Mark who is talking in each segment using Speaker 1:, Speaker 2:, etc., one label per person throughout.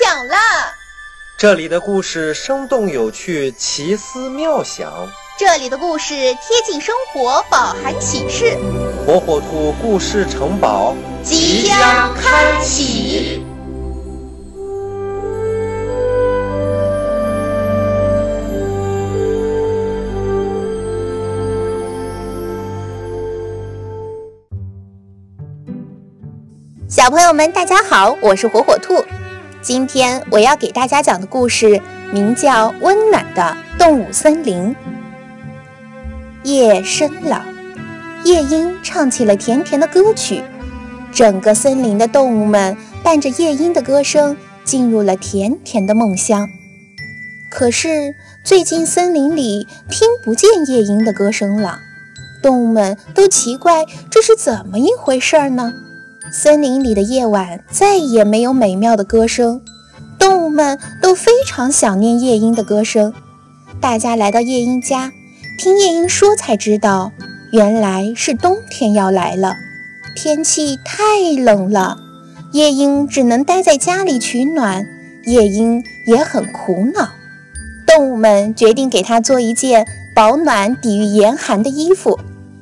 Speaker 1: 讲啦。
Speaker 2: 这里的故事生动有趣，奇思妙想。
Speaker 1: 这里的故事贴近生活，饱含启示。
Speaker 2: 火火兔故事城堡
Speaker 1: 即将开启。小朋友们，大家好，我是火火兔。今天我要给大家讲的故事名叫《温暖的动物森林》。夜深了，夜莺唱起了甜甜的歌曲，整个森林的动物们伴着夜莺的歌声进入了甜甜的梦乡。可是最近森林里听不见夜莺的歌声了，动物们都奇怪这是怎么一回事呢？森林里的夜晚再也没有美妙的歌声，动物们都非常想念夜莺的歌声。大家来到夜莺家，听夜莺说才知道，原来是冬天要来了，天气太冷了，夜莺只能待在家里取暖。夜莺也很苦恼，动物们决定给它做一件保暖、抵御严寒的衣服，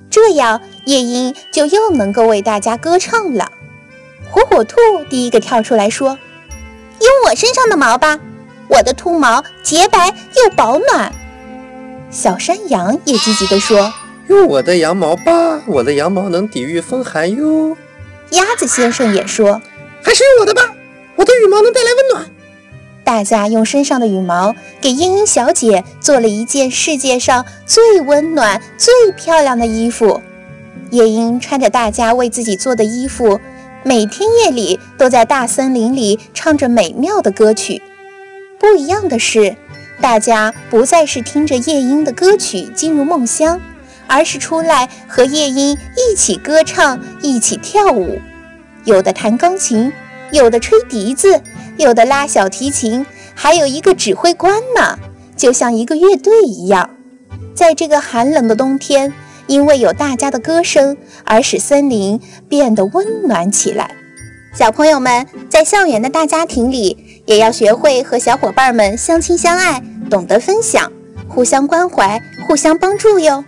Speaker 1: 这样夜莺就又能够为大家歌唱了。火火兔第一个跳出来说：“用我身上的毛吧，我的兔毛洁白又保暖。”小山羊也积极地说：“
Speaker 2: 用我的羊毛吧，我的羊毛能抵御风寒哟。”
Speaker 1: 鸭子先生也说：“
Speaker 3: 还是用我的吧，我的羽毛能带来温暖。”
Speaker 1: 大家用身上的羽毛给茵茵小姐做了一件世界上最温暖、最漂亮的衣服。夜莺穿着大家为自己做的衣服。每天夜里都在大森林里唱着美妙的歌曲。不一样的是，大家不再是听着夜莺的歌曲进入梦乡，而是出来和夜莺一起歌唱，一起跳舞。有的弹钢琴，有的吹笛子，有的拉小提琴，还有一个指挥官呢，就像一个乐队一样。在这个寒冷的冬天。因为有大家的歌声，而使森林变得温暖起来。小朋友们在校园的大家庭里，也要学会和小伙伴们相亲相爱，懂得分享，互相关怀，互相帮助哟。